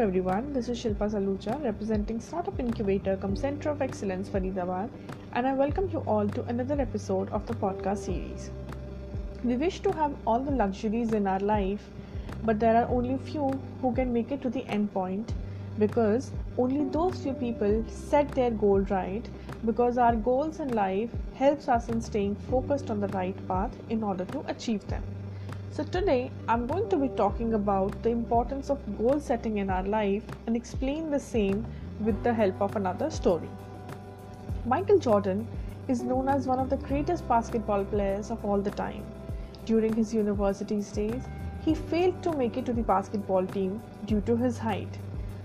everyone, this is Shilpa Salucha representing Startup Incubator cum Center of Excellence Faridabad and I welcome you all to another episode of the podcast series. We wish to have all the luxuries in our life but there are only few who can make it to the end point because only those few people set their goal right because our goals in life helps us in staying focused on the right path in order to achieve them. So, today I'm going to be talking about the importance of goal setting in our life and explain the same with the help of another story. Michael Jordan is known as one of the greatest basketball players of all the time. During his university days, he failed to make it to the basketball team due to his height.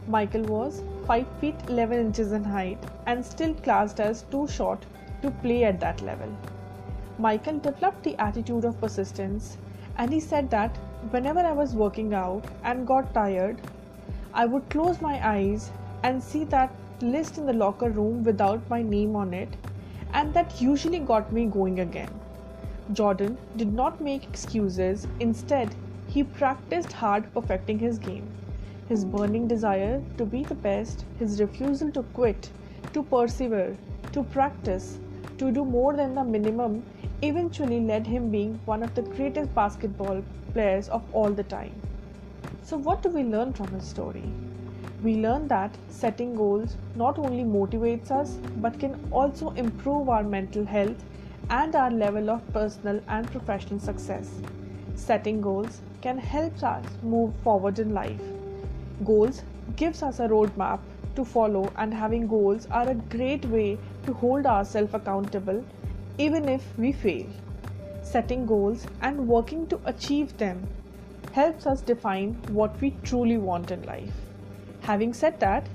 Michael was 5 feet 11 inches in height and still classed as too short to play at that level. Michael developed the attitude of persistence and he said that whenever I was working out and got tired, I would close my eyes and see that list in the locker room without my name on it, and that usually got me going again. Jordan did not make excuses, instead, he practiced hard perfecting his game. His burning desire to be the best, his refusal to quit, to persevere, to practice, to do more than the minimum eventually led him being one of the greatest basketball players of all the time. So, what do we learn from his story? We learn that setting goals not only motivates us but can also improve our mental health and our level of personal and professional success. Setting goals can help us move forward in life. Goals gives us a roadmap to follow and having goals are a great way to hold ourselves accountable even if we fail. Setting goals and working to achieve them helps us define what we truly want in life. Having said that,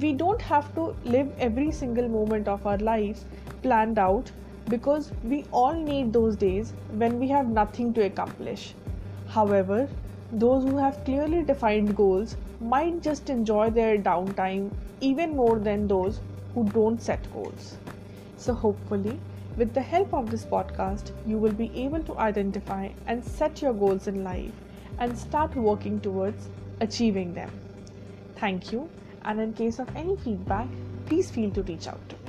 we don't have to live every single moment of our lives planned out because we all need those days when we have nothing to accomplish. However, those who have clearly defined goals might just enjoy their downtime even more than those who don't set goals. So, hopefully, with the help of this podcast, you will be able to identify and set your goals in life and start working towards achieving them. Thank you, and in case of any feedback, please feel to reach out to me.